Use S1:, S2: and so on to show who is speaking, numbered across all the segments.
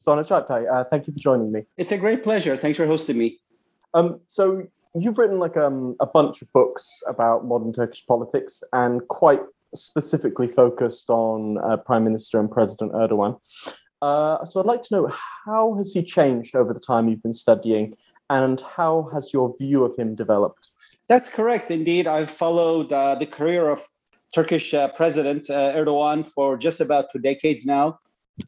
S1: Soner Cagaptay, uh, thank you for joining me.
S2: It's a great pleasure. Thanks for hosting me.
S1: Um, so you've written like um, a bunch of books about modern Turkish politics and quite specifically focused on uh, Prime Minister and President Erdogan. Uh, so I'd like to know how has he changed over the time you've been studying, and how has your view of him developed?
S2: That's correct. Indeed, I've followed uh, the career of Turkish uh, President uh, Erdogan for just about two decades now.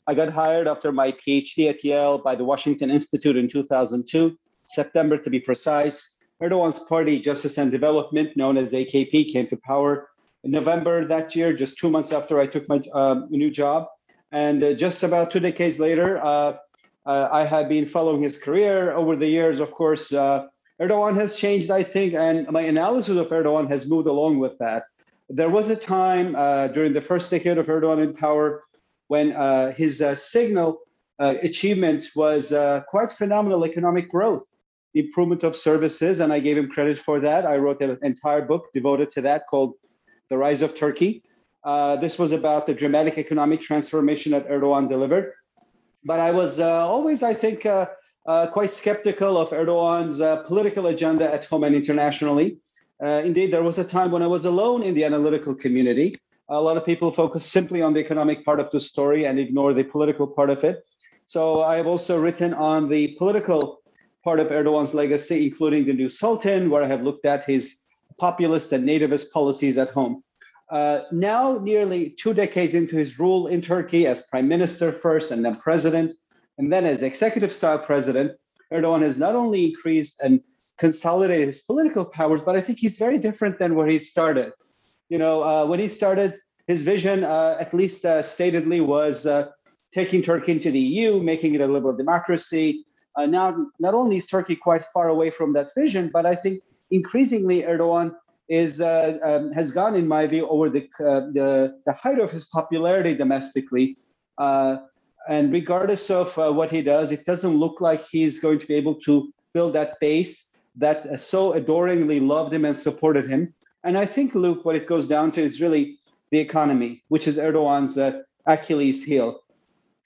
S2: I got hired after my PhD at Yale by the Washington Institute in 2002, September to be precise. Erdogan's party, Justice and Development, known as AKP, came to power in November that year, just two months after I took my uh, new job. And uh, just about two decades later, uh, uh I have been following his career over the years. Of course, uh, Erdogan has changed, I think, and my analysis of Erdogan has moved along with that. There was a time uh, during the first decade of Erdogan in power when uh, his uh, signal uh, achievement was quite phenomenal economic growth, improvement of services, and I gave him credit for that. I wrote an entire book devoted to that called The Rise of Turkey. this was about the dramatic economic transformation that Erdogan delivered. But I was always, I think, uh, quite skeptical of Erdogan's uh, political agenda at home and internationally. Uh, indeed, there was a time when I was alone in the analytical community a lot of people focus simply on the economic part of the story and ignore the political part of it. So I have also written on the political part of Erdogan's legacy, including the new Sultan, where I have looked at his populist and nativist policies at home. Uh, now, nearly two decades into his rule in Turkey as prime minister first and then president, and then as executive style president, Erdogan has not only increased and consolidated his political powers, but I think he's very different than where he started. You know, uh, when he started, his vision, uh, at least uh, statedly, was uh, taking Turkey into the EU, making it a liberal democracy. Uh, now, not only is Turkey quite far away from that vision, but I think increasingly Erdogan is uh, um, has gone, in my view, over the the, the height of his popularity domestically. and regardless of what he does, it doesn't look like he's going to be able to build that base that so adoringly loved him and supported him. And I think, Luke, what it goes down to is really the economy, which is Erdogan's uh, Achilles heel.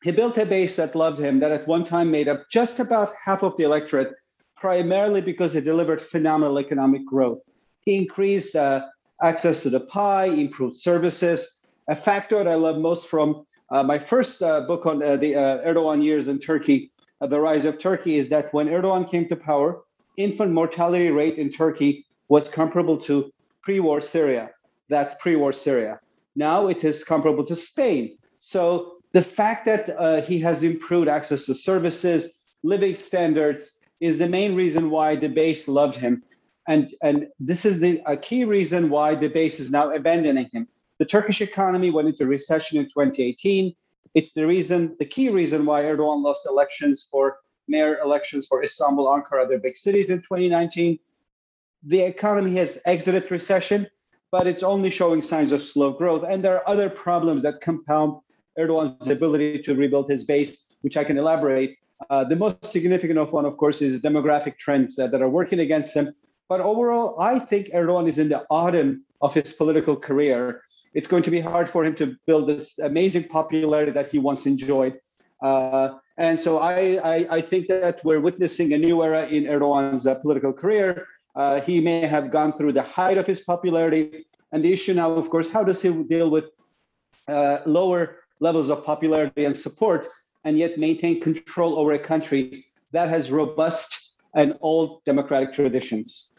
S2: He built a base that loved him, that at one time made up just about half of the electorate, primarily because he delivered phenomenal economic growth. He increased uh, access to the pie, improved services. A factor that I love most from uh, my first uh, book on uh, the uh, Erdogan years in Turkey, The Rise of Turkey, is that when Erdogan came to power, infant mortality rate in Turkey was comparable to pre-war Syria. That's pre-war Syria. Now it is comparable to Spain. So the fact that uh, he has improved access to services, living standards, is the main reason why the base loved him. And, and this is the a key reason why the base is now abandoning him. The Turkish economy went into recession in 2018. It's the reason, the key reason why Erdogan lost elections for mayor elections for Istanbul, Ankara, other big cities in 2019. The economy has exited recession but it's only showing signs of slow growth. And there are other problems that compound Erdogan's ability to rebuild his base, which I can elaborate. Uh, the most significant of one, of course, is demographic trends uh, that are working against him. But overall, I think Erdogan is in the autumn of his political career. It's going to be hard for him to build this amazing popularity that he once enjoyed. Uh, and so I, I, I, think that we're witnessing a new era in Erdogan's uh, political career. Uh, he may have gone through the height of his popularity. And the issue now, of course, how does he deal with uh, lower levels of popularity and support and yet maintain control over a country that has robust and old democratic traditions?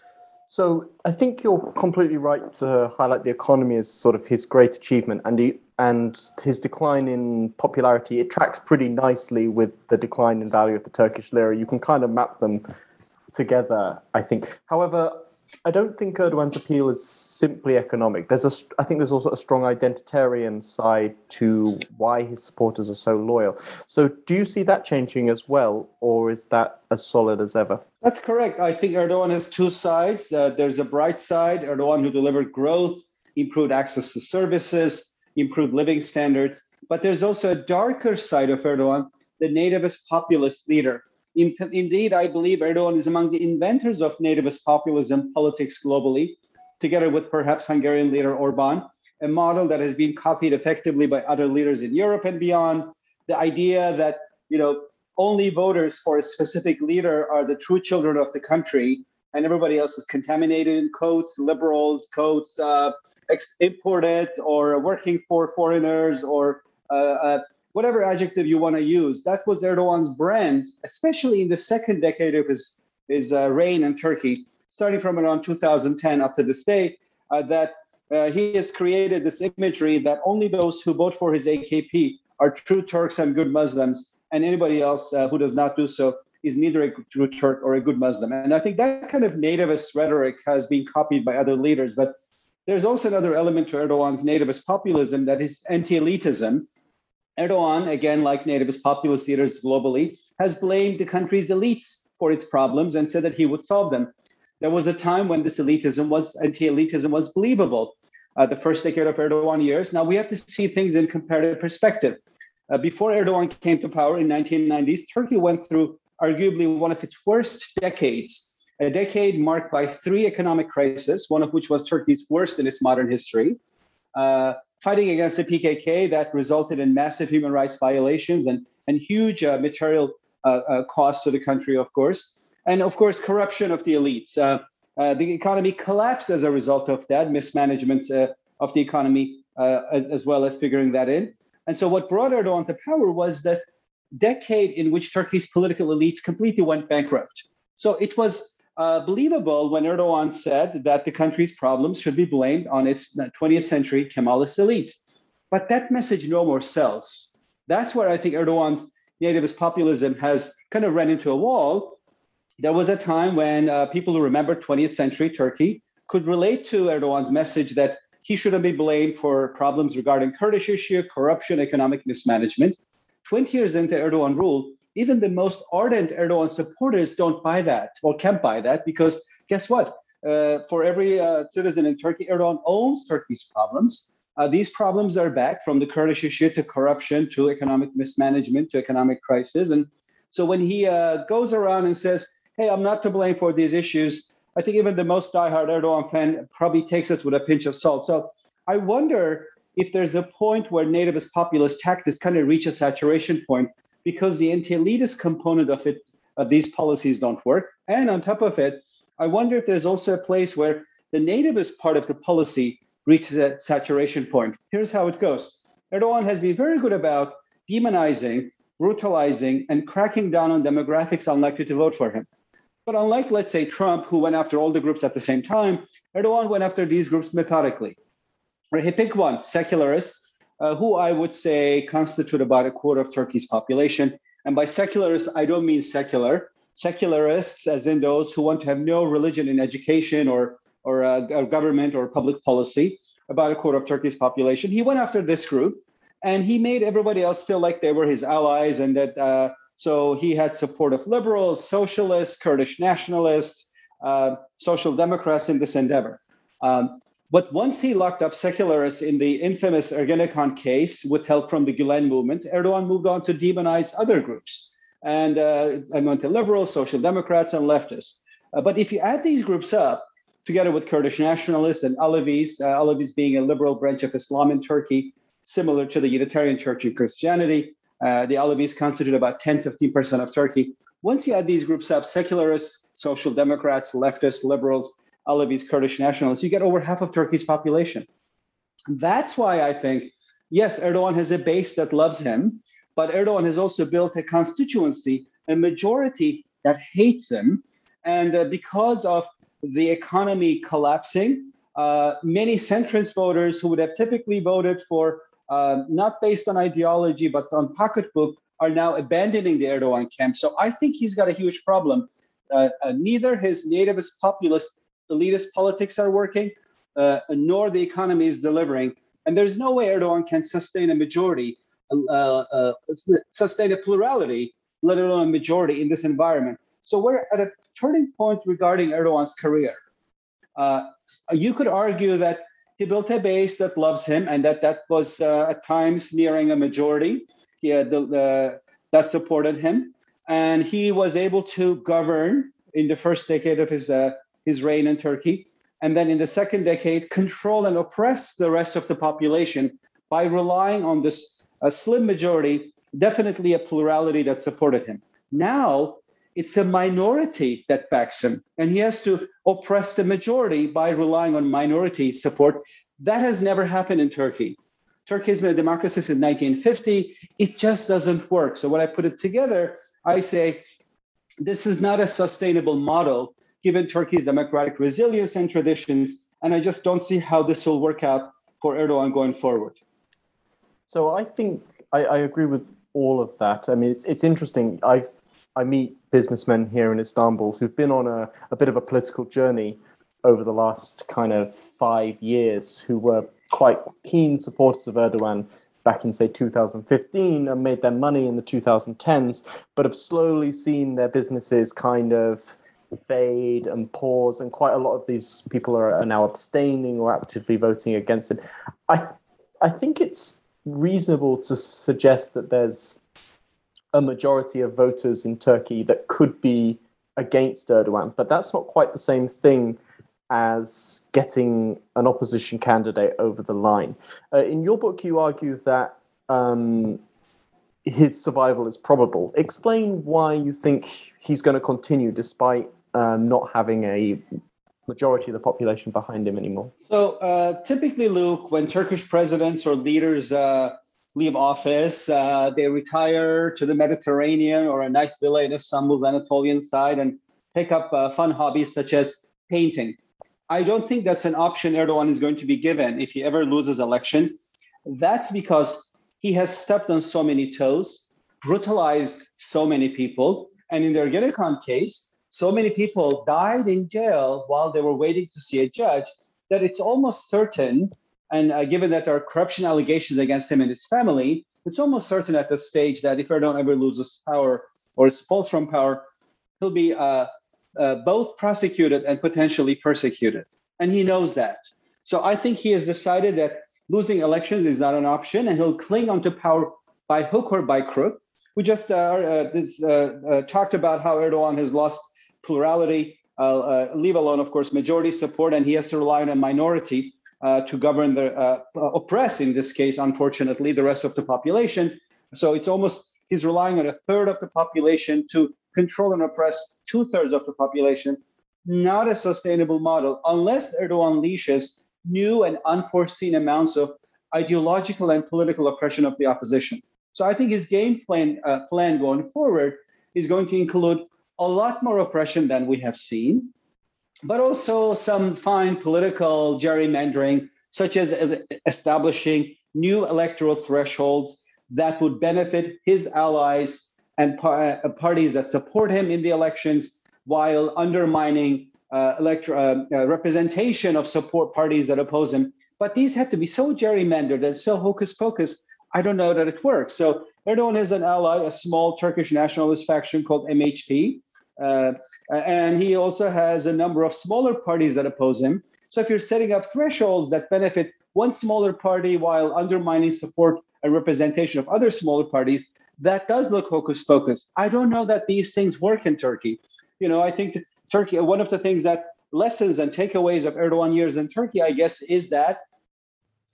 S1: So I think you're completely right to highlight the economy as sort of his great achievement and he, and his decline in popularity. It tracks pretty nicely with the decline in value of the Turkish lira. You can kind of map them together, I think. However, I don't think Erdogan's appeal is simply economic. There's a, I think there's also a strong identitarian side to why his supporters are so loyal. So, do you see that changing as well, or is that as solid as ever?
S2: That's correct. I think Erdogan has two sides. Uh, there's a bright side, Erdogan who delivered growth, improved access to services, improved living standards. But there's also a darker side of Erdogan, the nativist populist leader in, indeed, I believe Erdogan is among the inventors of nativist populism politics globally, together with perhaps Hungarian leader Orban, a model that has been copied effectively by other leaders in Europe and beyond. The idea that you know only voters for a specific leader are the true children of the country, and everybody else is contaminated in coats, liberals, coats, uh, ex- imported or working for foreigners or uh, uh, whatever adjective you want to use. That was Erdogan's brand, especially in the second decade of his, his uh, reign in Turkey, starting from around 2010 up to this day, uh, that uh, he has created this imagery that only those who vote for his AKP are true Turks and good Muslims, and anybody else uh, who does not do so is neither a true Turk or a good Muslim. And I think that kind of nativist rhetoric has been copied by other leaders. But there's also another element to Erdogan's nativist populism that is anti elitism, Erdogan, again, like nativist populist leaders globally, has blamed the country's elites for its problems and said that he would solve them. There was a time when this elitism was anti-elitism was believable. Uh, the first decade of Erdogan years. Now we have to see things in comparative perspective. Uh, before Erdogan came to power in 1990s, Turkey went through arguably one of its worst decades, a decade marked by three economic crises, one of which was Turkey's worst in its modern history. Uh, fighting against the PKK that resulted in massive human rights violations and, and huge uh, material uh, uh, costs to the country, of course. And of course, corruption of the elites. Uh, uh, the economy collapsed as a result of that mismanagement of the economy, as, as, well as figuring that in. And so, what brought Erdogan to power was that decade in which Turkey's political elites completely went bankrupt. So it was uh, believable when Erdogan said that the country's problems should be blamed on its 20th century Kemalist elites. But that message no more sells. That's where I think Erdogan's nativist populism has kind of ran into a wall. There was a time when uh, people who remember 20th century Turkey could relate to Erdogan's message that he shouldn't be blamed for problems regarding Kurdish issue, corruption, economic mismanagement. 20 years into Erdogan rule, even the most ardent Erdogan supporters don't buy that or can't buy that because guess what? Uh, for every uh, citizen in Turkey, Erdogan owns Turkey's problems. Uh, these problems are back from the Kurdish issue to corruption to economic mismanagement to economic crisis. And so when he uh, goes around and says, hey, I'm not to blame for these issues, I think even the most diehard Erdogan fan probably takes it with a pinch of salt. So I wonder if there's a point where nativist populist tactics kind of reach a saturation point because the anti-elitist component of it of these policies don't work. And on top of it, I wonder if there's also a place where the nativist part of the policy reaches a saturation point. Here's how it goes. Erdogan has been very good about demonizing, brutalizing, and cracking down on demographics unlikely to vote for him. But unlike, let's say, Trump, who went after all the groups at the same time, Erdogan went after these groups methodically. Right? He picked one, secularists, uh, who I would say constitute about a quarter of Turkey's population. And by secularists, I don't mean secular. Secularists, as in those who want to have no religion in education or, or uh, government or public policy, about a quarter of Turkey's population. He went after this group and he made everybody else feel like they were his allies and that uh, so he had support of liberals, socialists, Kurdish nationalists, uh, social democrats in this endeavor. Um, but once he locked up secularists in the infamous Ergenekon case with help from the Gulen movement, Erdogan moved on to demonize other groups. And uh, I went to liberals, social democrats, and leftists. Uh, but if you add these groups up, together with Kurdish nationalists and Alevis, uh, Alevis being a liberal branch of Islam in Turkey, similar to the Unitarian Church in Christianity, uh, the Alevis constitute about 10, 15% of Turkey. Once you add these groups up, secularists, social democrats, leftists, liberals, Alevis Kurdish nationalists, you get over half of Turkey's population. That's why I think, yes, Erdogan has a base that loves him, but Erdogan has also built a constituency, a majority that hates him. And uh, because of the economy collapsing, uh, many centrist voters who would have typically voted for uh, not based on ideology but on pocketbook are now abandoning the Erdogan camp. So I think he's got a huge problem. Uh, uh, neither his nativist populist elitist politics are working, uh, nor the economy is delivering. And there's no way Erdogan can sustain a majority, uh, uh, sustain a plurality, let alone a majority in this environment. So we're at a turning point regarding Erdogan's career. Uh, you could argue that he built a base that loves him and that that was uh, at times nearing a majority yeah, the, the, that supported him. And he was able to govern in the first decade of his, uh, his reign in Turkey. And then in the second decade, control and oppress the rest of the population by relying on this a slim majority, definitely a plurality that supported him. Now it's a minority that backs him, and he has to oppress the majority by relying on minority support. That has never happened in Turkey. Turkey has been a democracy since 1950. It just doesn't work. So when I put it together, I say this is not a sustainable model given Turkey's democratic resilience and traditions. And I just don't see how this will work out for Erdogan going forward.
S1: So I think I, I agree with all of that. I mean, it's, it's interesting. I've I meet businessmen here in Istanbul who've been on a, a bit of a political journey over the last kind of five years who were quite keen supporters of Erdogan back in, say, 2015 and made their money in the 2010s, but have slowly seen their businesses kind of fade and pause. And quite a lot of these people are, are now abstaining or actively voting against it. I, I think it's reasonable to suggest that there's a majority of voters in Turkey that could be against Erdogan, but that's not quite the same thing as getting an opposition candidate over the line. Uh, in your book, you argue that um, his survival is probable. Explain why you think he's going to continue despite um, not having a majority of the population behind him anymore.
S2: So, uh, typically, Luke, when Turkish presidents or leaders uh, leave office. Uh, they retire to the Mediterranean or a nice villa in Istanbul's Anatolian side and take up uh, fun hobbies such as painting. I don't think that's an option Erdogan is going to be given if he ever loses elections. That's because he has stepped on so many toes, brutalized so many people. And in the Ergenekon case, so many people died in jail while they were waiting to see a judge that it's almost certain and uh, given that there are corruption allegations against him and his family, it's almost certain at this stage that if Erdogan ever loses power or is expelled from power, he'll be uh, uh, both prosecuted and potentially persecuted. And he knows that. So I think he has decided that losing elections is not an option and he'll cling onto power by hook or by crook. We just uh, uh, this, uh, talked about how Erdogan has lost plurality, leave alone, of course, majority support, and he has to rely on a minority uh, to govern the uh, uh, oppress, in this case, unfortunately, the rest of the population. So it's almost he's relying on a third of the population to control and oppress two thirds of the population. Not a sustainable model unless Erdogan unleashes new and unforeseen amounts of ideological and political oppression of the opposition. So I think his game plan, uh, plan going forward is going to include a lot more oppression than we have seen but also some fine political gerrymandering, such as establishing new electoral thresholds that would benefit his allies and par- uh, parties that support him in the elections while undermining uh, uh, uh, representation of support parties that oppose him. But these have to be so gerrymandered and so hocus pocus. I don't know that it works. So Erdogan has an ally, a small Turkish nationalist faction called MHP, uh, and he also has a number of smaller parties that oppose him. So if you're setting up thresholds that benefit one smaller party while undermining support and representation of other smaller parties, that does look hocus pocus. I don't know that these things work in Turkey. You know, I think Turkey, one of the things that lessons and takeaways of Erdogan years in Turkey, I guess, is that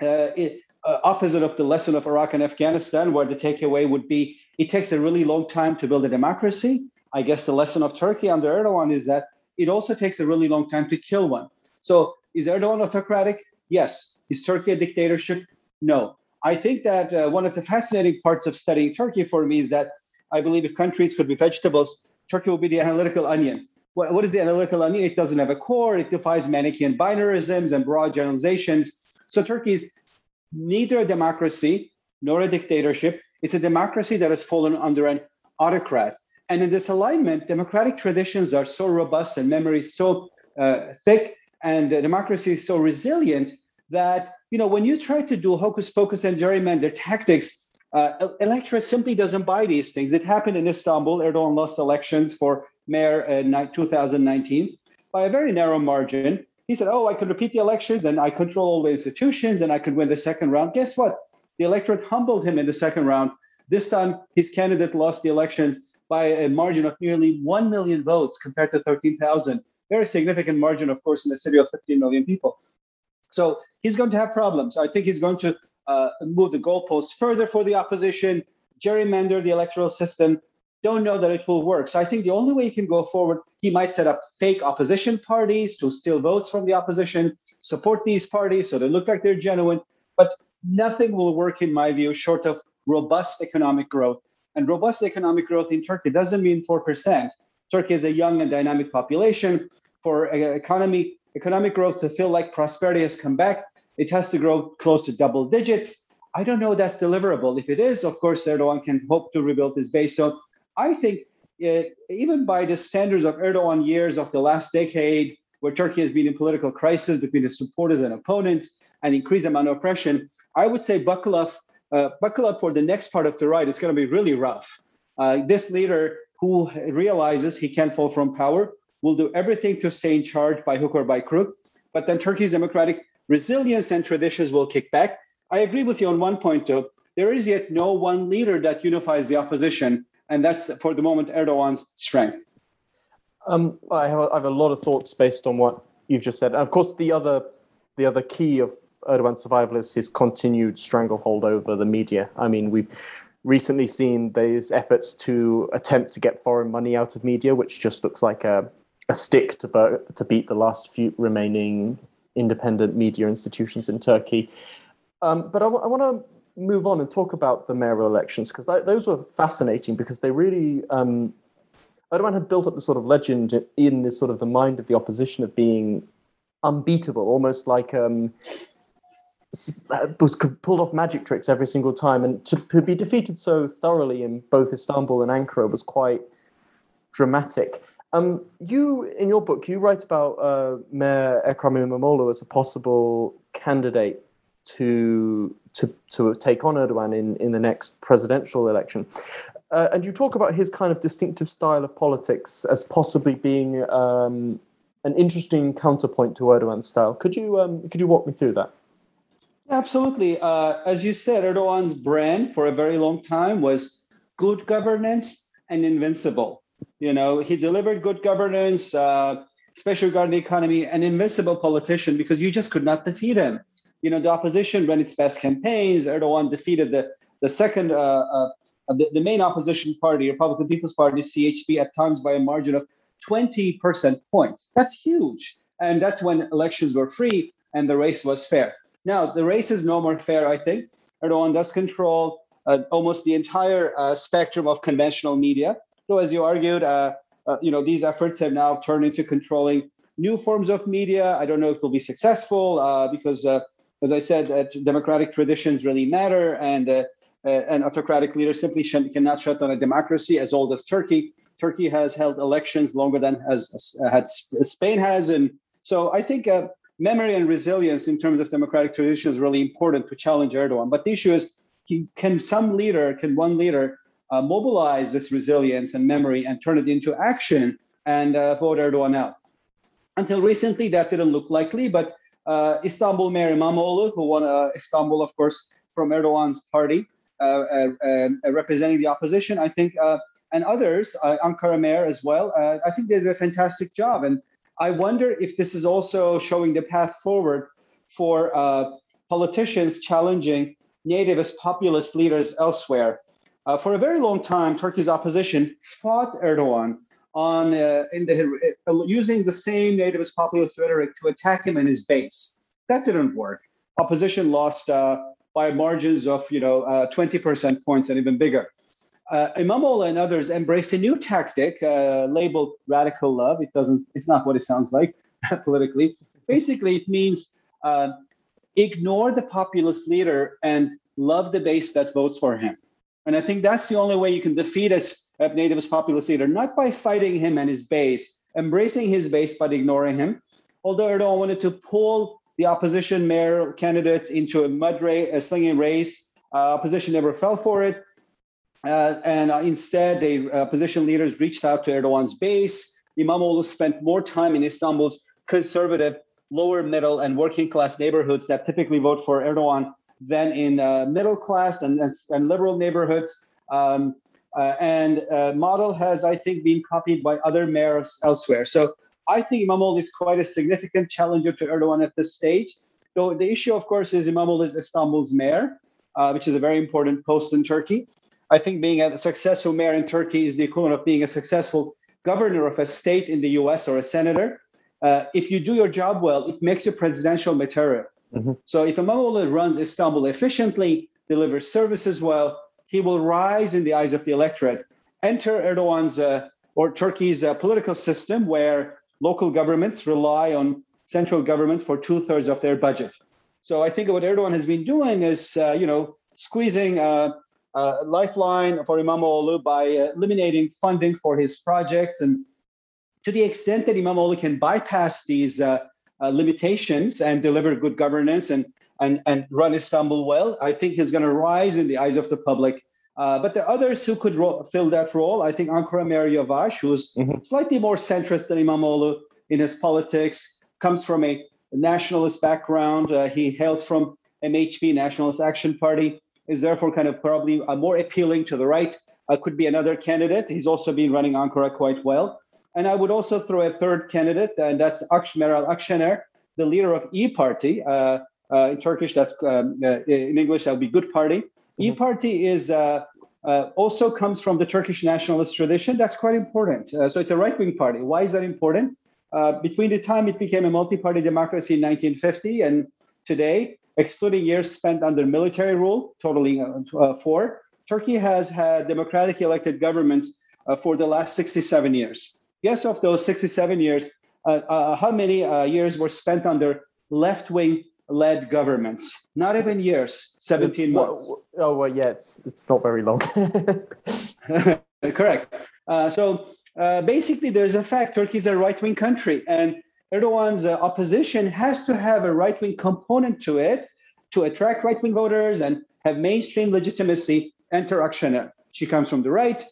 S2: uh, it, uh, opposite of the lesson of Iraq and Afghanistan, where the takeaway would be it takes a really long time to build a democracy. I guess the lesson of Turkey under Erdogan is that it also takes a really long time to kill one. So is Erdogan autocratic? Yes. Is Turkey a dictatorship? No. I think that uh, one of the fascinating parts of studying Turkey for me is that I believe if countries could be vegetables, Turkey will be the analytical onion. what, what is the analytical onion? It doesn't have a core. It defies Manichaean binarisms and broad generalizations. So Turkey is neither a democracy nor a dictatorship. It's a democracy that has fallen under an autocrat. And in this alignment, democratic traditions are so robust and memory so uh, thick and democracy is so resilient that you know when you try to do hocus pocus and gerrymander tactics, uh, electorate simply doesn't buy these things. It happened in Istanbul. Erdogan lost elections for mayor in 2019 by a very narrow margin. He said, "Oh, I could repeat the elections and I control all the institutions and I could win the second round." Guess what? The electorate humbled him in the second round. This time, his candidate lost the election by a margin of nearly 1 million votes compared to 13,000. Very significant margin, of course, in a city of 15 million people. So he's going to have problems. I think he's going to uh, move the goalposts further for the opposition, gerrymander the electoral system. Don't know that it will work. So I think the only way he can go forward, he might set up fake opposition parties to steal votes from the opposition, support these parties so they look like they're genuine. But nothing will work, in my view, short of robust economic growth. And robust economic growth in Turkey doesn't mean 4%. Turkey is a young and dynamic population. For uh, economy, economic growth to feel like prosperity has come back, it has to grow close to double digits. I don't know that's deliverable. If it is, of course, Erdogan can hope to rebuild his base. So I think it, even by the standards of Erdogan years of the last decade, where Turkey has been in political crisis between its supporters and opponents and increased amount of oppression, I would say buckle up, uh, buckle up for the next part of the ride. It's going to be really rough. Uh, this leader who realizes he can't fall from power will do everything to stay in charge by hook or by crook. But then Turkey's democratic resilience and traditions will kick back. I agree with you on one point, though. There is yet no one leader that unifies the opposition, and that's for the moment Erdogan's strength.
S1: Um, I, have a, I have a lot of thoughts based on what you've just said. And of course, the other the other key of Erdogan's survival is his continued stranglehold over the media. I mean, we've recently seen these efforts to attempt to get foreign money out of media, which just looks like a, a stick to, to beat the last few remaining independent media institutions in Turkey. Um, but I, w- I want to move on and talk about the mayoral elections because th- those were fascinating because they really um, Erdogan had built up this sort of legend in this sort of the mind of the opposition of being unbeatable, almost like um, was pulled off magic tricks every single time, and to, to be defeated so thoroughly in both Istanbul and Ankara was quite dramatic. Um, you, in your book, you write about uh, Mayor Ekrem İmamoğlu as a possible candidate to to to take on Erdogan in, in the next presidential election. Uh, and you talk about his kind of distinctive style of politics as possibly being um, an interesting counterpoint to Erdogan's style. Could you um, could you walk me through that?
S2: Absolutely. Uh, as you said, Erdogan's brand for a very long time was good governance and invincible. You know, he delivered good governance, uh, especially regarding the economy, an invincible politician because you just could not defeat him. You know, the opposition ran its best campaigns. Erdogan defeated the the second, uh, uh, the, the main opposition party, Republican People's Party, CHP, at times by a margin of 20 percent points. That's huge, and that's when elections were free and the race was fair. Now the race is no more fair. I think Erdogan does control uh, almost the entire uh, spectrum of conventional media. So as you argued, uh, uh, you know, these efforts have now turned into controlling new forms of media. I don't know if it will be successful uh, because, uh, as I said, democratic traditions really matter, and an autocratic leader simply sh- cannot shut down a democracy as old as Turkey. Turkey has held elections longer than as had Spain has, and so I think memory and resilience in terms of democratic tradition is really important to challenge Erdogan. But the issue is, can some leader, can one leader uh, mobilize this resilience and memory and turn it into action and uh, vote Erdogan out. Until recently, that didn't look likely, but uh, Istanbul Mayor İmamoğlu, who won uh, Istanbul, of course, from Erdogan's party, uh, uh, representing the opposition, I think, and others, Ankara Mayor as well, I think they did a fantastic job. And I wonder if this is also showing the path forward for politicians challenging nativist populist leaders elsewhere uh, for a very long time, Turkey's opposition fought Erdogan on uh, the, uh, using the same nativist populist rhetoric to attack him and his base. That didn't work. Opposition lost uh, by margins of you know uh, 20 percent points and even bigger. Uh, Imamoglu and others embraced a new tactic uh, labeled radical love. It doesn't. It's not what it sounds like politically. Basically, it means ignore the populist leader and love the base that votes for him. And I think that's the only way you can defeat a, a nativist populist leader, not by fighting him and his base, embracing his base but ignoring him, although Erdogan wanted to pull the opposition mayor candidates into a mud race, a slinging race, uh, opposition never fell for it. Uh, and uh, instead, the opposition leaders reached out to Erdogan's base. Imamoglu spent more time in Istanbul's conservative, lower middle, and working class neighborhoods that typically vote for Erdogan than in uh, middle class and, and, and liberal neighborhoods. Um, uh, and uh, model has, I think, been copied by other mayors elsewhere. So I think Imamoglu is quite a significant challenger to Erdogan at this stage. Though the issue, of course, is Imamoglu is Istanbul's mayor, uh, which is a very important post in Turkey. I think being a successful mayor in Turkey is the equivalent of being a successful governor of a state in the US or a senator. Uh, if you do your job well, it makes you presidential material. Mm-hmm. So if Imamoglu runs Istanbul efficiently, delivers services well, he will rise in the eyes of the electorate. Enter Erdogan's uh, or Turkey's uh, political system where local governments rely on central government for two thirds of their budget. So I think what Erdogan has been doing is, uh, you know, squeezing a lifeline for Imam Imamoglu by eliminating funding for his projects. And to the extent that Imam Imamoglu can bypass these uh, uh, limitations and deliver good governance and and, and run Istanbul well. I think he's going to rise in the eyes of the public. Uh, but there are others who could ro- fill that role. I think Ankara Mayor Yavaş, who's mm-hmm. slightly more centrist than Imamoglu in his politics, comes from a nationalist background. Uh, he hails from MHP, Nationalist Action Party, is therefore kind of probably uh, more appealing to the right. Uh, could be another candidate. He's also been running Ankara quite well. And I would also throw a third candidate, and that's Meral Akşener, the leader of E Party. Uh, uh, in Turkish, that um, uh, in English that would be Good Party. Mm-hmm. E Party is uh, also comes from the Turkish nationalist tradition. That's quite important. so it's a right wing party. Why is that important? between the time it became a multi party democracy in 1950 and today, excluding years spent under military rule, totaling uh, four, Turkey has had democratically elected governments uh, for the last 67 years. Guess of those 67 years, uh, how many years were spent under left wing led governments. Not even years, 17 it's, months.
S1: oh, well, yeah, it's, it's not very long.
S2: Correct. Uh, so uh, basically, there's a fact Turkey is a right wing country, and Erdogan's uh, opposition has to have a right wing component to it to attract right wing voters and have mainstream legitimacy. Enter Akşener. She comes from the right.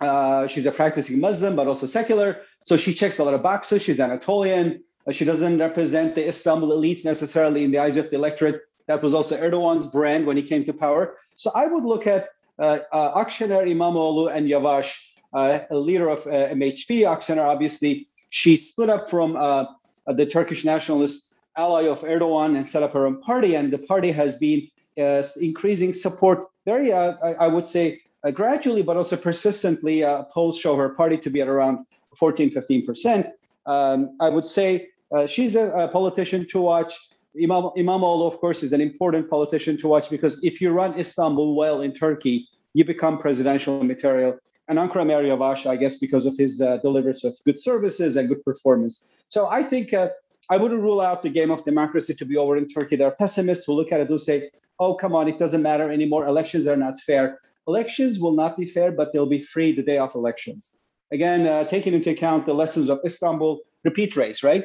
S2: Uh, she's a practicing Muslim, but also secular. So she checks a lot of boxes. She's Anatolian. Uh, she doesn't represent the Istanbul elites necessarily in the eyes of the electorate. That was also Erdogan's brand when he came to power. So I would look at uh, uh, Akşener, Imamoglu, and Yavaş, uh, a leader of uh, MHP. Akşener, obviously, she split up from uh, the Turkish nationalist ally of Erdogan and set up her own party. And the party has been uh, increasing support very, I, I, would say, gradually, but also persistently. polls show her party to be at around 14, 15%. Um, I would say uh, she's a, a, politician to watch. Imam Imamoglu, of course, is an important politician to watch because if you run Istanbul well in Turkey, you become presidential material. And Ankara Mayor Yavaş, I guess, because of his uh, of good services and good performance. So I think uh, I wouldn't rule out the game of democracy to be over in Turkey. There are pessimists who look at it who say, oh, come on, it doesn't matter anymore. Elections are not fair. Elections will not be fair, but they'll be free the day of elections. Again, uh, taking into account the lessons of Istanbul repeat race, right?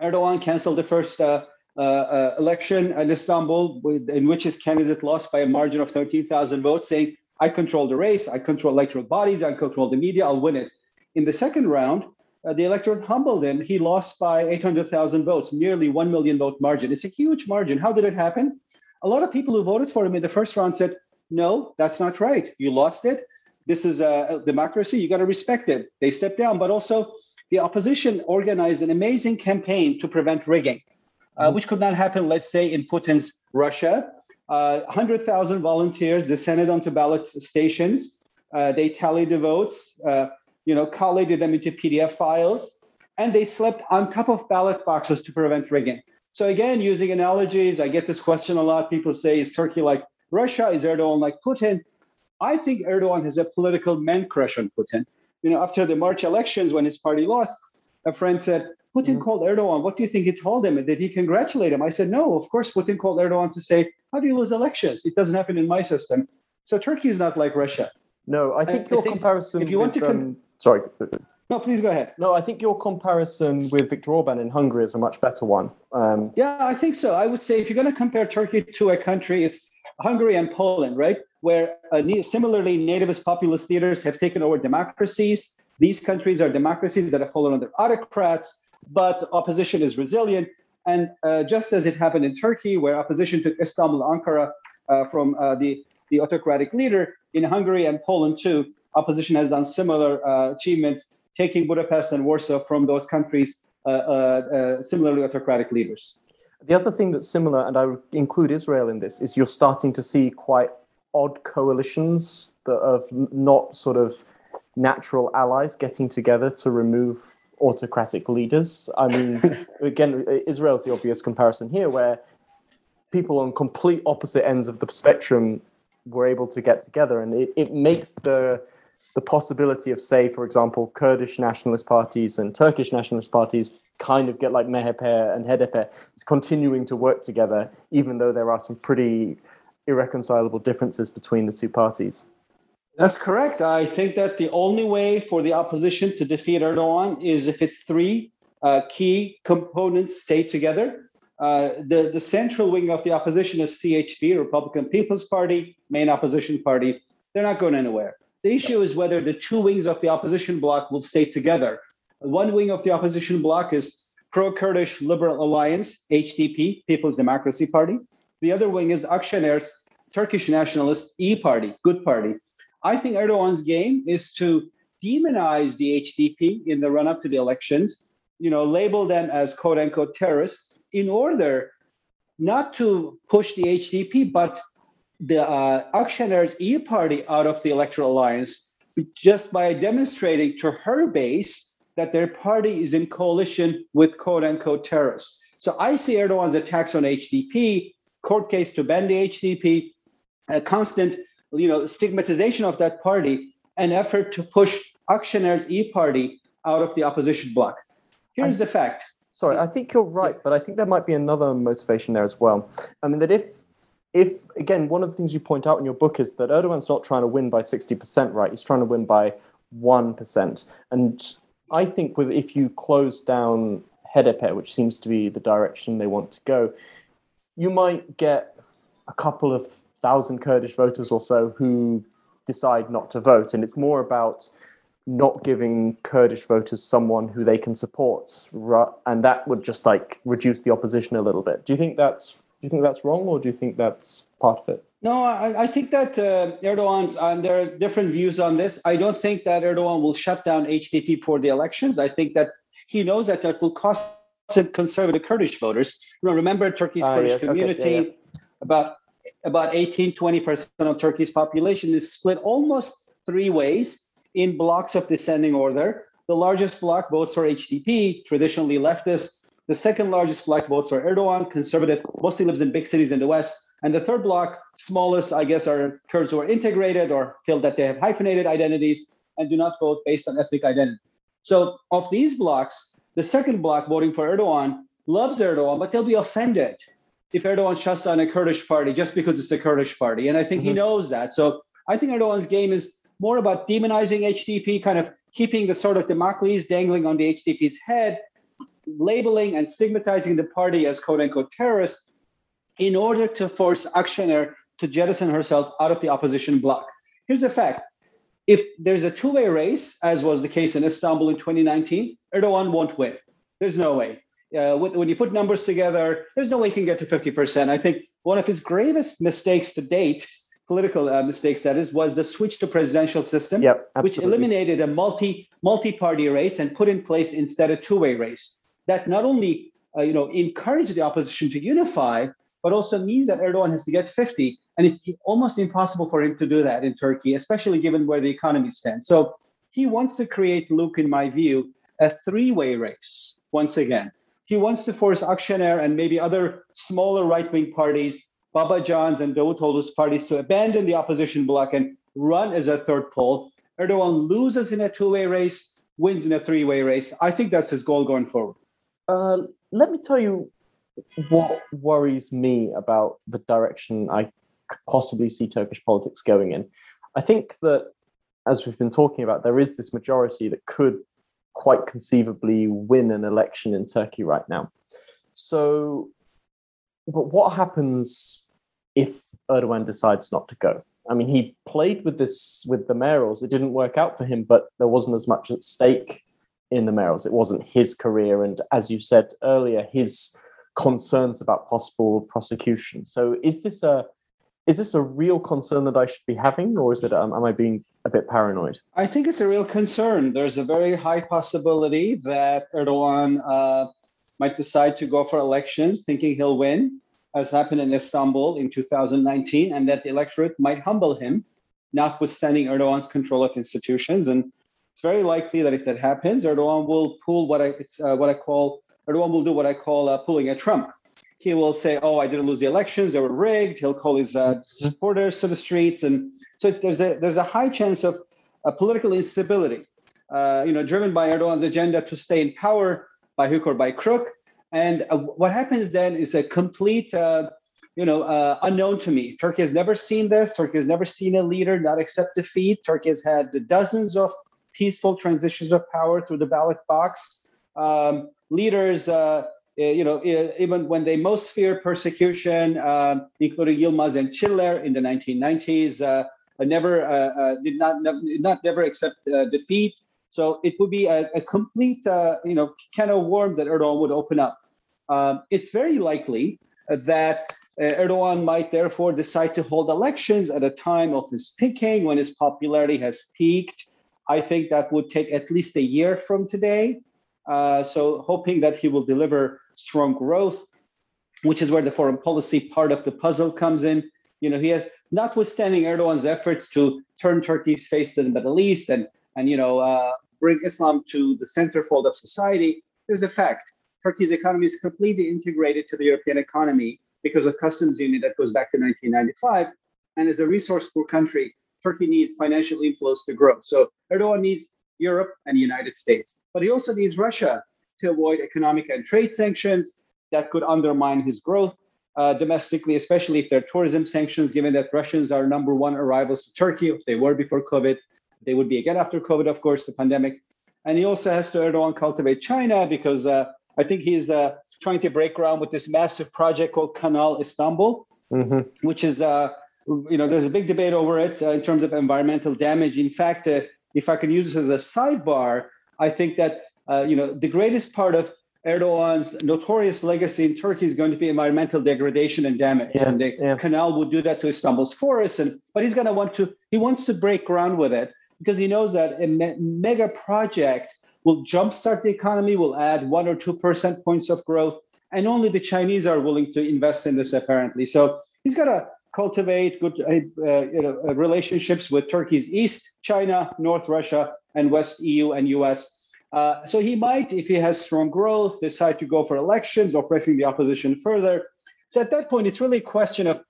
S2: Erdogan canceled the first uh, uh, uh, election in Istanbul, in which his candidate lost by a margin of 13,000 votes, saying, I control the race, I control electoral bodies, I control the media, I'll win it. In the second round, uh, the electorate humbled him. He lost by 800,000 votes, nearly 1 million vote margin. It's a huge margin. How did it happen? A lot of people who voted for him in the first round said, no, that's not right. You lost it. This is a democracy. You got to respect it. They stepped down, but also the opposition organized an amazing campaign to prevent rigging, uh, mm-hmm. which could not happen, let's say, in Putin's Russia. Uh, 100,000 volunteers descended onto ballot stations. Uh, they tallied the votes, uh, you know, collated them into PDF files, and they slept on top of ballot boxes to prevent rigging. So again, using analogies, I get this question a lot. People say, is Turkey like Russia? Is Erdogan like Putin? I think Erdogan has a political man crush on Putin you know, after the March elections when his party lost, a friend said, Putin mm-hmm. called Erdogan. What do you think he told him? Did he congratulate him? I said, no, of course, Putin called Erdogan to say, how do you lose elections? It doesn't happen in my system. So Turkey is not like Russia.
S1: No, I think I, your I think comparison. If you want with, to, um, sorry,
S2: No, please go ahead.
S1: No, I think your comparison with Viktor Orban in Hungary is a much better one. Um,
S2: yeah, I think so. I would say if you're going to compare Turkey to a country, it's Hungary and Poland, right? Where uh, similarly nativist populist leaders have taken over democracies. These countries are democracies that have fallen under autocrats, but opposition is resilient. And uh, just as it happened in Turkey, where opposition took Istanbul, Ankara uh, from uh, the, the autocratic leader, in Hungary and Poland too, opposition has done similar uh, achievements, taking Budapest and Warsaw from those countries, uh, uh, similarly autocratic leaders.
S1: The other thing that's similar, and I include Israel in this, is you're starting to see quite odd coalitions that of not sort of natural allies getting together to remove autocratic leaders. I mean, again, Israel is the obvious comparison here, where people on complete opposite ends of the spectrum were able to get together, and it, it makes the the possibility of, say, for example, Kurdish nationalist parties and Turkish nationalist parties kind of get like MHP and HDP continuing to work together, even though there are some pretty irreconcilable differences between the two parties.
S2: That's correct. I think that the only way for the opposition to defeat Erdogan is if its three uh, key components stay together. Uh, the, the central wing of the opposition is CHP, Republican People's Party, main opposition party. They're not going anywhere. The issue is whether the two wings of the opposition bloc will stay together. One wing of the opposition bloc is pro Kurdish Liberal Alliance, HDP, People's Democracy Party. The other wing is Akşener's Turkish nationalist E Party, Good Party. I think Erdogan's game is to demonize the HDP in the run up to the elections, you know, label them as quote unquote terrorists in order not to push the HDP, but the uh, E Party out of the electoral alliance just by demonstrating to her base that their party is in coalition with quote unquote terrorists. So I see Erdogan's attacks on HDP, court case to ban the HDP, a constant you know, stigmatization of that party, an effort to push Akşener's E Party out of the opposition bloc. Here's I, the fact.
S1: Sorry, I think you're right, but I think there might be another motivation there as well. I mean, that if if again one of the things you point out in your book is that Erdogan's not trying to win by 60%, right? He's trying to win by 1%. And I think with if you close down HDP, which seems to be the direction they want to go, you might get a couple of thousand Kurdish voters or so who decide not to vote. And it's more about not giving Kurdish voters someone who they can support, and that would just like reduce the opposition a little bit. Do you think that's do you think that's wrong, or do you think that's part of it?
S2: No, I, I think that uh, Erdogan's, and there are different views on this. I don't think that Erdogan will shut down HDP for the elections. I think that he knows that that will cost conservative Kurdish voters. You know, remember Turkey's ah, Kurdish yes. community, okay, yeah, yeah. about about 18, 20% of Turkey's population is split almost three ways in blocks of descending order. The largest block votes for HDP, traditionally leftist, the second largest block votes for Erdogan, conservative, mostly lives in big cities in the West. And the third block, smallest, I guess, are Kurds who are integrated or feel that they have hyphenated identities and do not vote based on ethnic identity. So, of these blocks, the second block voting for Erdogan loves Erdogan, but they'll be offended if Erdogan shuts down a Kurdish party just because it's the Kurdish party. And I think mm-hmm. he knows that. So I think Erdogan's game is more about demonizing HDP, kind of keeping the sort of Damocles dangling on the HDP's head, labeling and stigmatizing the party as quote unquote terrorist in order to force Akşener to jettison herself out of the opposition bloc. Here's the fact. If there's a two-way race, as was the case in Istanbul in 2019, Erdogan won't win. There's no way. Uh, when you put numbers together, there's no way he can get to 50%. I think one of his gravest mistakes to date, political uh, mistakes that is, was the switch to presidential system,
S1: yep,
S2: which eliminated a multi multi-party race and put in place instead a two-way race that not only uh, you know encourage the opposition to unify, but also means that Erdogan has to get 50, and it's almost impossible for him to do that in Turkey, especially given where the economy stands. So he wants to create, Luke, in my view, a three-way race once again. He wants to force Akşener and maybe other smaller right-wing parties, Babacan's and Davutoğlu's parties, to abandon the opposition bloc and run as a third pole. Erdogan loses in a two-way race, wins in a three-way race. I think that's his goal going forward.
S1: Uh, let me tell you what worries me about the direction I could possibly see Turkish politics going in. I think that, as we've been talking about, there is this majority that could quite conceivably win an election in Turkey right now. So, but what happens if Erdogan decides not to go? I mean, he played with this with the mayorals. It didn't work out for him, but there wasn't as much at stake in the mayorals. It wasn't his career, and as you said earlier, his concerns about possible prosecution. So, is this a is this a real concern that I should be having, or is it um, am I being a bit paranoid?
S2: I think it's a real concern. There's a very high possibility that Erdogan uh, might decide to go for elections, thinking he'll win, as happened in Istanbul in 2019, and that the electorate might humble him, notwithstanding Erdogan's control of institutions. And it's very likely that if that happens, Erdogan will pull what I uh, what I call Erdogan will do what I call uh, pulling a Trump he will say, "Oh, I didn't lose the elections; they were rigged." He'll call his uh, mm-hmm. supporters to the streets, and so there's a there's a high chance of a political instability, uh, you know, driven by Erdogan's agenda to stay in power by hook or by crook. And uh, what happens then is a complete, uh, you know, uh, unknown to me. Turkey has never seen this. Turkey has never seen a leader not accept defeat. Turkey has had dozens of peaceful transitions of power through the ballot box. Um, leaders uh, uh, you know, uh, even when they most feared persecution, um, including Yilmaz and Çiller in the 1990s, uh, never uh, did not not never accept defeat. So it would be a, a complete, you know, can of worms that Erdogan would open up. Um, it's very likely that Erdogan might therefore decide to hold elections at a time of his picking when his popularity has peaked. I think that would take at least a year from today. Uh, so hoping that he will deliver strong growth, which is where the foreign policy part of the puzzle comes in. You know, he has, notwithstanding Erdogan's efforts to turn Turkey's face to the Middle East and and you know uh, bring Islam to the centerfold of society, there's a fact: Turkey's economy is completely integrated to the European economy because of customs union that goes back to 1995. And as a resource poor country, Turkey needs financial inflows to grow. So Erdogan needs Europe and the United States, but he also needs Russia to avoid economic and trade sanctions that could undermine his growth uh, domestically, especially if there are tourism sanctions, given that Russians are number one arrivals to Turkey. If They were before COVID. They would be again after COVID, of course, the pandemic. And he also has to Erdogan cultivate China because uh, I think he's uh, trying to break ground with this massive project called Canal Istanbul, mm-hmm. which is, uh, you know, there's a big debate over it uh, in terms of environmental damage. In fact, uh, if I can use this as a sidebar, I think that uh, you know, the greatest part of Erdogan's notorious legacy in Turkey is going to be environmental degradation and damage. Yeah, and the yeah. canal would do that to Istanbul's forests. And but he's going to want to he wants to break ground with it because he knows that a me- mega project will jumpstart the economy, will add one or two percent points of growth, and only the Chinese are willing to invest in this apparently. So he's got to cultivate good uh, you know, relationships with Turkey's East China, North Russia, and West EU and US uh, so he might, if he has strong growth, decide to go for elections or pressing the opposition further. So at that point, it's really a question of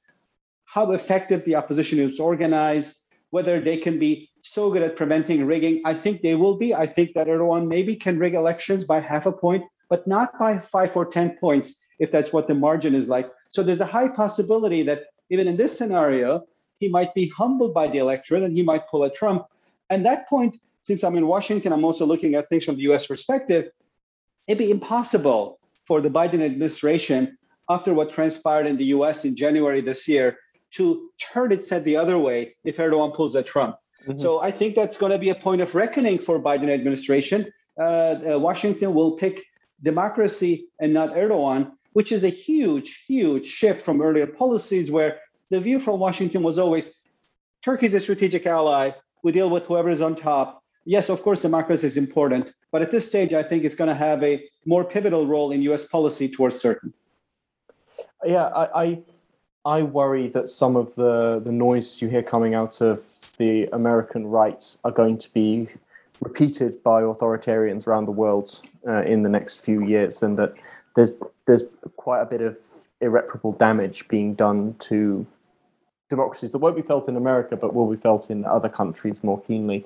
S2: how effective the opposition is organized, whether they can be so good at preventing rigging. I think they will be. I think that Erdogan maybe can rig elections by half a point, but not by five or 10 points, if that's what the margin is like. So there's a high possibility that even in this scenario, he might be humbled by the electorate and he might pull a Trump. And that point, since I'm in Washington, I'm also looking at things from the US perspective. It'd be impossible for the Biden administration, after what transpired in the US in January this year, to turn its head the other way if Erdogan pulls a Trump. Mm-hmm. So I think that's going to be a point of reckoning for Biden administration. Uh, uh, Washington will pick democracy and not Erdogan, which is a huge, huge shift from earlier policies where the view from Washington was always Turkey is a strategic ally. We deal with whoever is on top yes, of course, democracy is important, but at this stage, I think it's going to have a more pivotal role in U.S. policy towards Turkey.
S1: Yeah, I, I, I worry that some of the the noise you hear coming out of the American right are going to be repeated by authoritarians around the world uh, in the next few years, and that there's there's quite a bit of irreparable damage being done to democracies that won't be felt in America, but will be felt in other countries more keenly.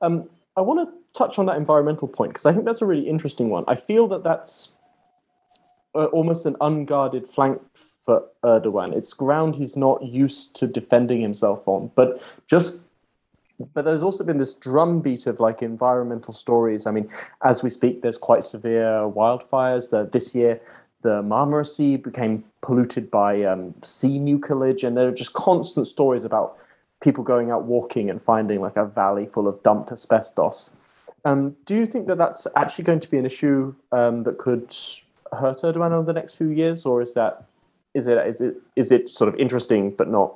S1: Um, I want to touch on that environmental point because I think that's a really interesting one. I feel that that's uh, almost an unguarded flank for Erdogan. It's ground he's not used to defending himself on. But just but there's also been this drumbeat of like environmental stories. I mean, as we speak, there's quite severe wildfires. That this year, the Marmara Sea became polluted by um, sea mucilage, and there are just constant stories about people going out walking and finding like a valley full of dumped asbestos. Um, do you think that that's actually going to be an issue um, that could hurt Erdogan over the next few years, or is that is it is it is it sort of interesting but not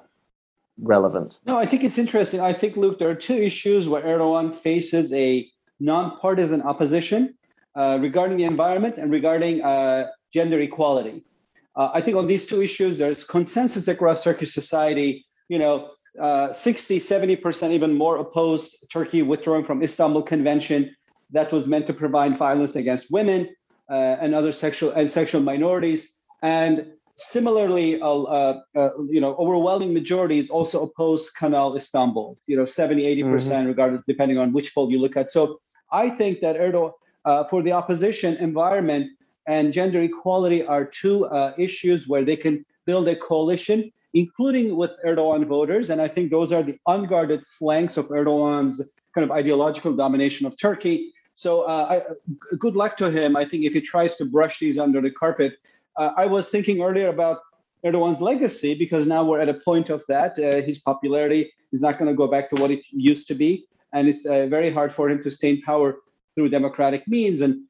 S1: relevant?
S2: No, I think it's interesting. I think Luke, there are two issues where Erdogan faces a nonpartisan opposition uh, regarding the environment and regarding uh, gender equality. Uh, I think on these two issues, there's consensus across Turkish society. You know, uh, 60, 70% even more opposed Turkey withdrawing from Istanbul Convention that was meant to prevent violence against women uh, and other sexual and sexual minorities. And similarly, uh, uh, uh you know, overwhelming majorities also oppose Kanal Istanbul. You know, 70, 80 percent, mm-hmm. regardless, depending on which poll you look at. So I think that Erdogan, uh, for the opposition, environment and gender equality are two issues where they can build a coalition including with Erdogan voters. And I think those are the unguarded flanks of Erdogan's kind of ideological domination of Turkey. So uh, I, good luck to him. I think if he tries to brush these under the carpet, uh, I was thinking earlier about Erdogan's legacy because now we're at a point of that. Uh, his popularity is not going to go back to what it used to be, and it's uh, very hard for him to stay in power through democratic means. And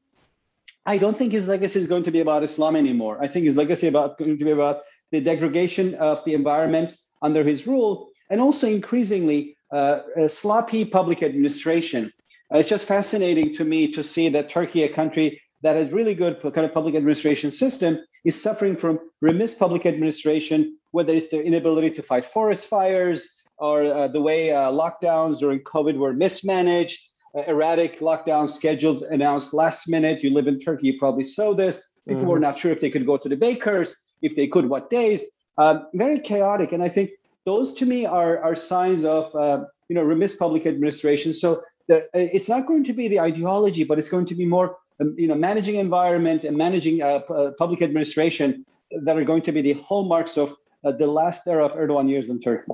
S2: I don't think his legacy is going to be about Islam anymore. I think his legacy about going to be about the degradation of the environment under his rule, and also increasingly uh, sloppy public administration. Uh, it's just fascinating to me to see that Turkey, a country that has really good kind of public administration system, is suffering from remiss public administration, whether it's their inability to fight forest fires or uh, the way uh, lockdowns during COVID were mismanaged, uh, erratic lockdown schedules announced last minute. You live in Turkey, you probably saw this. People mm-hmm. were not sure if they could go to the bakers if they could, what days. Um, very chaotic, and I think those to me are are signs of uh, you know remiss public administration. So the, uh, it's not going to be the ideology, but it's going to be more um, you know managing environment and managing uh, p- uh, public administration that are going to be the hallmarks of uh, the last era of Erdogan years in Turkey.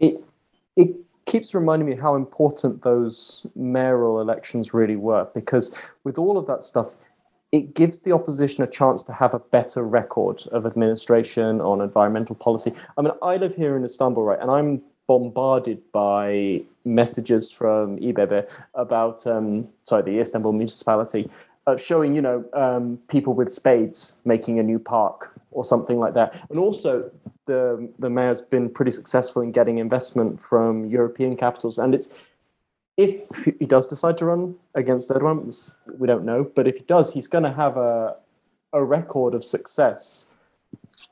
S1: It it keeps reminding me how important those mayoral elections really were because with all of that stuff it gives the opposition a chance to have a better record of administration on environmental policy. I mean, I live here in Istanbul, right, and I'm bombarded by messages from İBB about, um, sorry, the Istanbul municipality, uh, showing, you know, um, people with spades making a new park or something like that. And also, the the mayor's been pretty successful in getting investment from European capitals, and it's if he does decide to run against Erdogan, we don't know. But if he does, he's going to have a a record of success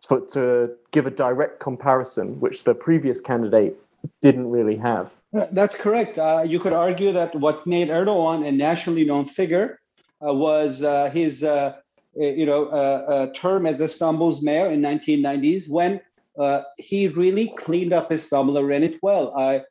S1: for, to give a direct comparison, which the previous candidate didn't really have.
S2: That's correct. Uh, you could argue that what made Erdogan a nationally known figure uh, was uh, his, uh, you know, uh, uh, term as Istanbul's mayor in 1990s, when he really cleaned up Istanbul and ran it well. I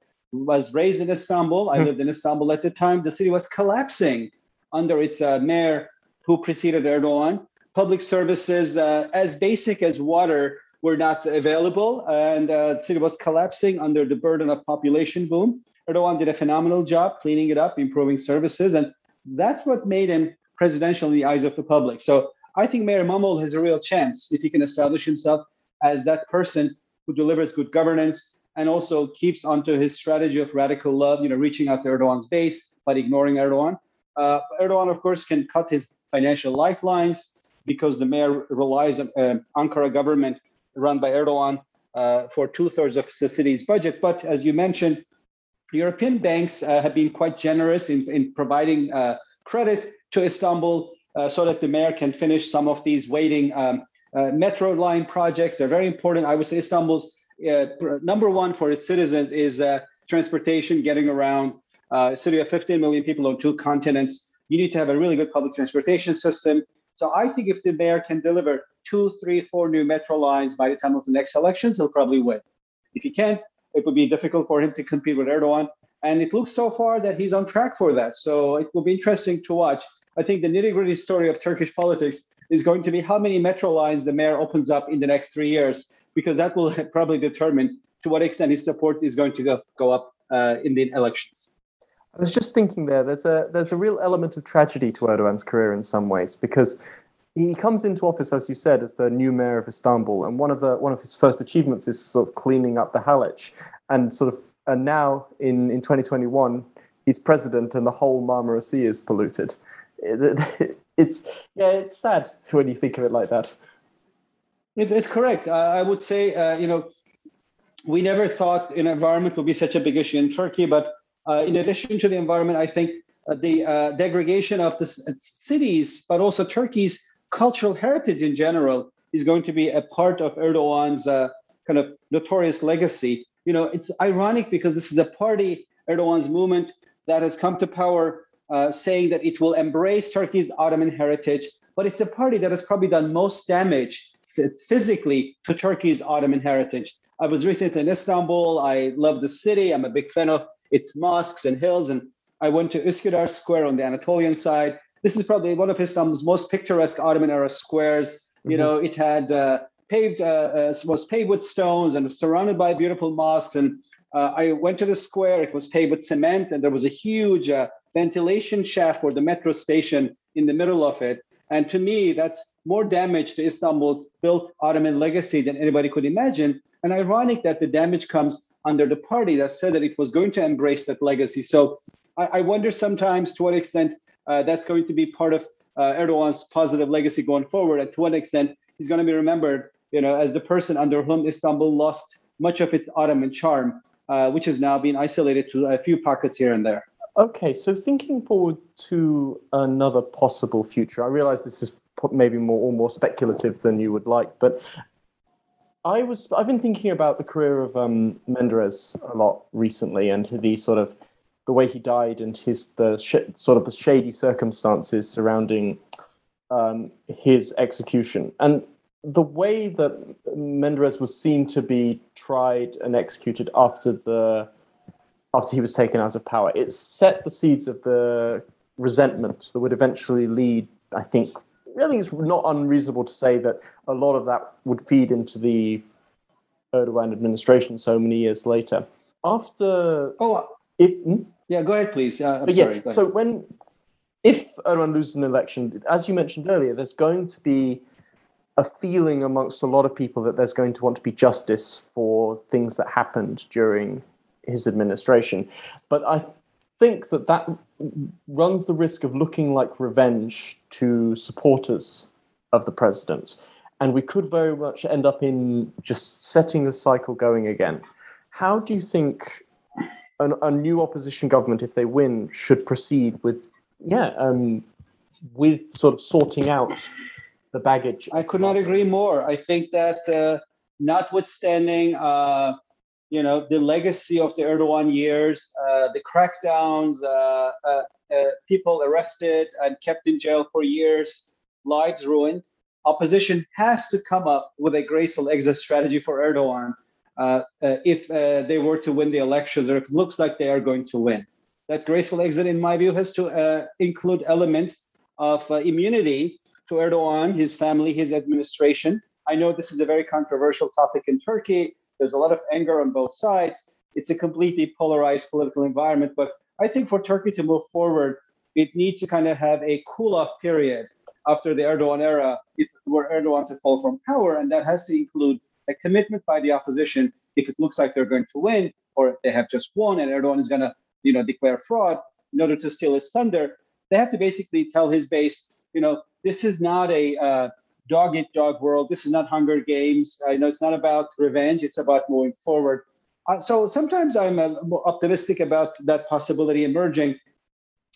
S2: was raised in Istanbul. I hmm. lived in Istanbul at the time. The city was collapsing under its uh, mayor who preceded Erdogan. Public services uh, as basic as water were not available, and uh, the city was collapsing under the burden of population boom. Erdogan did a phenomenal job cleaning it up, improving services, and that's what made him presidential in the eyes of the public. So I think Mayor Imamoglu has a real chance if he can establish himself as that person who delivers good governance, and also keeps onto his strategy of radical love, you know, reaching out to Erdogan's base but ignoring Erdogan. Uh, Erdogan, of course, can cut his financial lifelines because the mayor relies on uh, Ankara government run by Erdogan uh, for two thirds of the city's budget. But as you mentioned, European banks uh, have been quite generous in, in providing uh, credit to Istanbul uh, so that the mayor can finish some of these waiting um, metro line projects. They're very important. I would say Istanbul's uh, number one for its citizens is uh, transportation, getting around. Uh, city of 15 million people on two continents. You need to have a really good public transportation system. So I think if the mayor can deliver two, three, four new metro lines by the time of the next elections, he'll probably win. If he can't, it would be difficult for him to compete with Erdogan. And it looks so far that he's on track for that. So it will be interesting to watch. I think the nitty gritty story of Turkish politics is going to be how many metro lines the mayor opens up in the next three years because that will probably determine to what extent his support is going to go, go up uh, in the elections.
S1: I was just thinking there. There's a there's a real element of tragedy to Erdogan's career in some ways because he comes into office, as you said, as the new mayor of Istanbul, and one of the one of his first achievements is sort of cleaning up the Halic, and sort of and now in in 2021 he's president, and the whole Marmara Sea is polluted. It, it's yeah, it's sad when you think of it like that.
S2: It, it's correct. I would say, uh, you know, we never thought an environment would be such a big issue in Turkey, but uh, in addition to the environment, I think uh, the uh, degradation of the cities, but also Turkey's cultural heritage in general, is going to be a part of Erdogan's uh, kind of notorious legacy. You know, it's ironic because this is a party, Erdogan's movement, that has come to power uh, saying that it will embrace Turkey's Ottoman heritage, but it's a party that has probably done most damage physically to Turkey's Ottoman heritage. I was recently in Istanbul. I love the city. I'm a big fan of its mosques and hills. And I went to Üsküdar Square on the Anatolian side. This is probably one of Istanbul's most picturesque Ottoman era squares. Mm-hmm. You know, it had uh, paved, uh, uh, was paved with stones and was surrounded by beautiful mosques. And uh, I went to the square. It was paved with cement, and there was a huge uh, ventilation shaft for the metro station in the middle of it. And to me, that's more damage to Istanbul's built Ottoman legacy than anybody could imagine. And ironic that the damage comes under the party that said that it was going to embrace that legacy. So I, I wonder sometimes to what extent uh, that's going to be part of uh, Erdogan's positive legacy going forward, and to what extent he's going to be remembered, you know, as the person under whom Istanbul lost much of its Ottoman charm, uh, which has now been isolated to a few pockets here and there.
S1: Okay, so thinking forward to another possible future, I realize this is maybe more or more speculative than you would like, but I was I've been thinking about the career of um, Menderes a lot recently, and the sort of the way he died and his the sh- sort of the shady circumstances surrounding um, his execution, and the way that Menderes was seen to be tried and executed after the after he was taken out of power, it set the seeds of the resentment that would eventually lead, I think, I think it's not unreasonable to say that a lot of that would feed into the Erdogan administration so many years later. After
S2: oh, if hmm? yeah, go ahead, please. Yeah, I'm
S1: sorry. Yeah, so when if Erdogan loses an election, as you mentioned earlier, there's going to be a feeling amongst a lot of people that there's going to want to be justice for things that happened during his administration. But I think that that runs the risk of looking like revenge to supporters of the president. And we could very much end up in just setting the cycle going again. How do you think an, a new opposition government, if they win, should proceed with, yeah, um, with sort of sorting out the baggage?
S2: I could not agree more. I think that uh, notwithstanding uh, you know the legacy of the Erdogan years, uh, the crackdowns, uh, uh, uh, people arrested and kept in jail for years, lives ruined. Opposition has to come up with a graceful exit strategy for Erdogan uh, if they were to win the elections, or it looks like they are going to win. That graceful exit, in my view, has to include elements of immunity to Erdogan, his family, his administration. I know this is a very controversial topic in Turkey there's a lot of anger on both sides. It's a completely polarized political environment. But I think for Turkey to move forward, it needs to kind of have a cool off period after the Erdogan era if were Erdogan to fall from power. And that has to include a commitment by the opposition if it looks like they're going to win or they have just won and Erdogan is going to you know declare fraud in order to steal his thunder. They have to basically tell his base, you know, this is not a uh, dog eat dog world. This is not Hunger Games. I know it's not about revenge. It's about moving forward. Uh, so sometimes I'm uh, optimistic about that possibility emerging.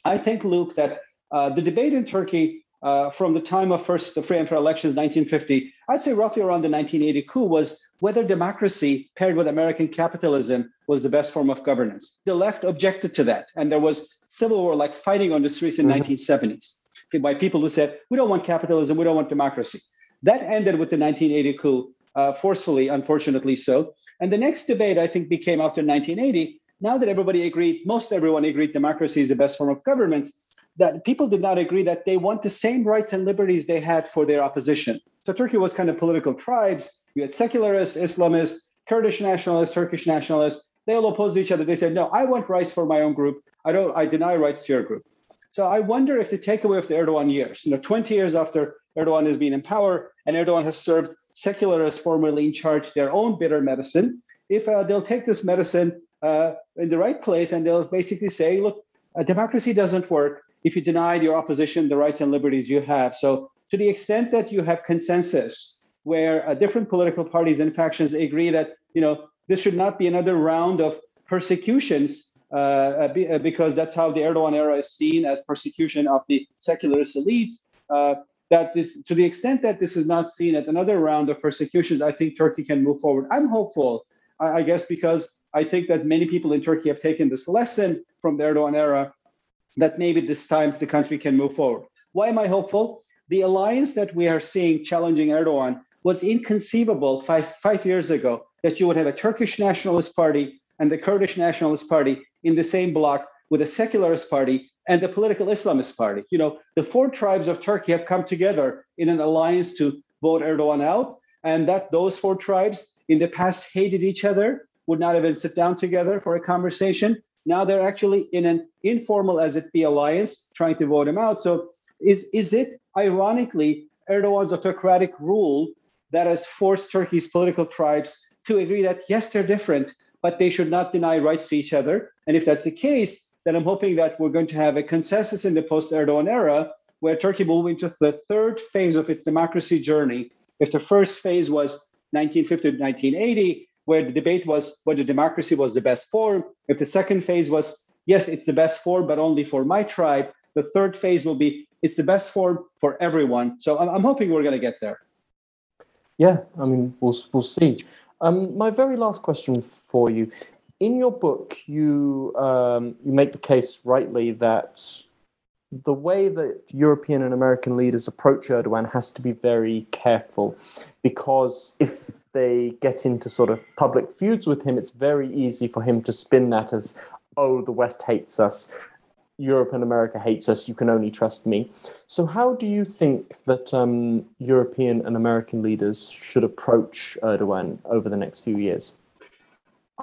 S2: I think, Luke, that uh, the debate in Turkey uh, from the time of first the free and fair elections, 1950, I'd say roughly around the 1980 coup, was whether democracy paired with American capitalism was the best form of governance. The left objected to that, and there was civil war like fighting on the streets in mm-hmm. 1970s by people who said, we don't want capitalism, we don't want democracy. That ended with the 1980 coup, uh, forcefully, unfortunately so. And the next debate, I think, became after 1980. Now that everybody agreed, most everyone agreed democracy is the best form of government, that people did not agree that they want the same rights and liberties they had for their opposition. So Turkey was kind of political tribes. You had secularists, Islamists, Kurdish nationalists, Turkish nationalists, They all oppose each other. They said, no, I want rights for my own group. I don't. I deny rights to your group. So I wonder if the takeaway of the Erdogan years, you know, 20 years after Erdogan has been in power and Erdogan has served secularists formerly in charge their own bitter medicine, if uh, they'll take this medicine uh, in the right place and they'll basically say, look, democracy doesn't work if you deny your opposition the rights and liberties you have. So to the extent that you have consensus where uh, different political parties and factions agree that you know this should not be another round of persecutions because that's how the Erdogan era is seen as persecution of the secularist elites. Uh, that this, to the extent that this is not seen as another round of persecutions, I think Turkey can move forward. I'm hopeful, I, I guess, because I think that many people in Turkey have taken this lesson from the Erdogan era that maybe this time the country can move forward. Why am I hopeful? The alliance that we are seeing challenging Erdogan was inconceivable five, five years ago that you would have a Turkish nationalist party and the Kurdish nationalist party in the same block with a secularist party and the political Islamist party. You know, the four tribes of Turkey have come together in an alliance to vote Erdogan out, and that those four tribes in the past hated each other, would not even sit down together for a conversation. Now they're actually in an informal, as it be, alliance trying to vote him out. So is is it ironically Erdogan's autocratic rule that has forced Turkey's political tribes to agree that yes, they're different, but they should not deny rights to each other. And if that's the case, then I'm hoping that we're going to have a consensus in the post Erdogan era where Turkey will move into the third phase of its democracy journey. If the first phase was 1950 to 1980, where the debate was whether democracy was the best form, if the second phase was, yes, it's the best form, but only for my tribe, the third phase will be, it's the best form for everyone. So I'm, I'm hoping we're going to get there.
S1: Yeah, I mean, we'll, we'll see. Um, my very last question for you in your book, you um, you make the case rightly that the way that European and American leaders approach Erdogan has to be very careful, because if they get into sort of public feuds with him, it's very easy for him to spin that as, "Oh, the West hates us." Europe and America hates us. You can only trust me. So, how do you think that um, European and American leaders should approach Erdogan over the next few years?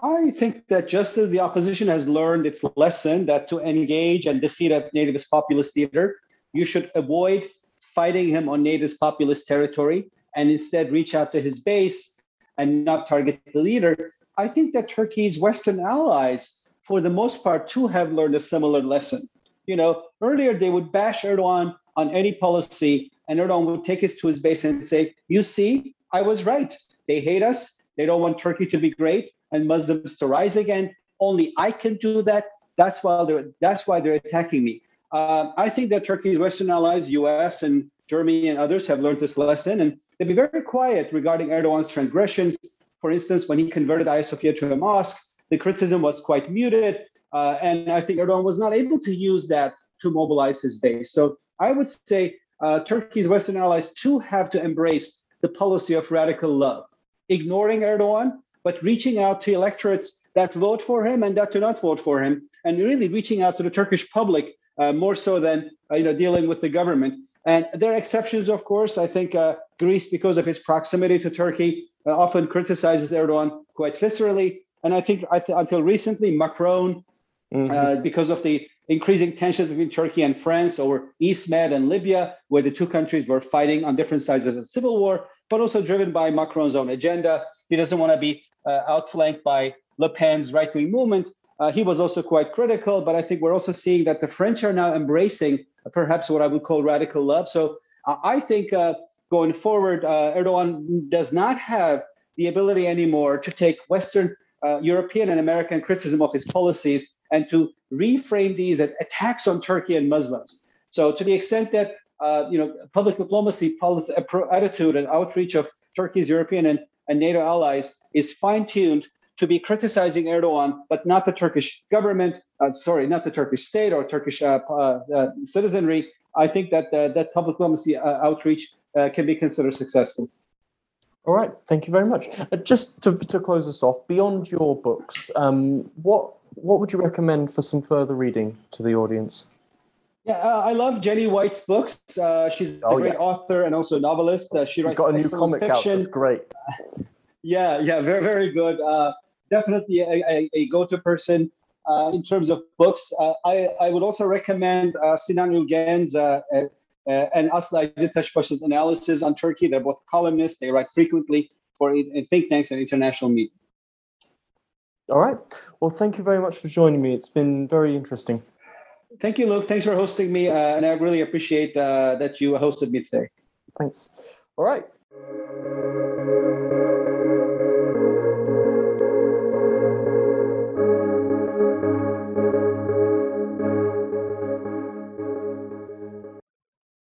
S2: I think that just as the opposition has learned its lesson that to engage and defeat a nativist populist leader, you should avoid fighting him on nativist populist territory and instead reach out to his base and not target the leader. I think that Turkey's Western allies, for the most part, too, have learned a similar lesson. You know, earlier they would bash Erdogan on any policy, and Erdogan would take us to his base and say, You see, I was right. They hate us. They don't want Turkey to be great and Muslims to rise again. Only I can do that. That's why they're that's why they're attacking me. Uh, I think that Turkey's Western allies, U.S. and Germany and others, have learned this lesson, and they've been very quiet regarding Erdogan's transgressions. For instance, when he converted Sophia to a mosque, the criticism was quite muted, uh, and I think Erdogan was not able to use that to mobilize his base. So I would say uh, Turkey's Western allies too have to embrace the policy of radical love, ignoring Erdogan but reaching out to electorates that vote for him and that do not vote for him, and really reaching out to the Turkish public uh, more so than uh, you know dealing with the government. And there are exceptions, of course. I think uh, Greece, because of its proximity to Turkey, uh, often criticizes Erdogan quite viscerally. And I think I th- until recently, Macron, mm-hmm. Uh, because of the increasing tensions between Turkey and France over East Med and Libya, where the two countries were fighting on different sides of the civil war, but also driven by Macron's own agenda. He doesn't want to be uh, outflanked by Le Pen's right wing movement. Uh, he was also quite critical, but I think we're also seeing that the French are now embracing perhaps what I would call radical love. So uh, I think going forward, Erdogan does not have the ability anymore to take Western uh, European and American criticism of his policies and to reframe these as attacks on Turkey and Muslims. So, to the extent that uh, you know public diplomacy policy attitude and outreach of Turkey's European and and NATO allies is fine-tuned to be criticizing Erdogan, but not the Turkish government. Uh, sorry, not the Turkish state or Turkish uh, uh, uh citizenry. I think that uh, that public diplomacy uh, outreach can be considered successful.
S1: All right, thank you very much. just to, to close us off, beyond your books, um, what what would you recommend for some further reading to the audience?
S2: Yeah, uh, I love Jenny White's books. Uh, she's oh, a great yeah. author and also a novelist. Uh, she
S1: has got a new comic fiction. out. That's great.
S2: yeah, yeah, very, very good. Uh, definitely a, a, a go-to person uh, in terms of books. Uh, I, I would also recommend uh, Sinan Ulgen's uh, and Aydıntaşbaş's analysis on Turkey. They're both columnists. They write frequently for in think tanks and international media.
S1: All right. Well, thank you very much for joining me. It's been very interesting.
S2: Thank you, Luke. Thanks for hosting me, uh, and I really appreciate uh, that you hosted me today.
S1: Thanks. All right.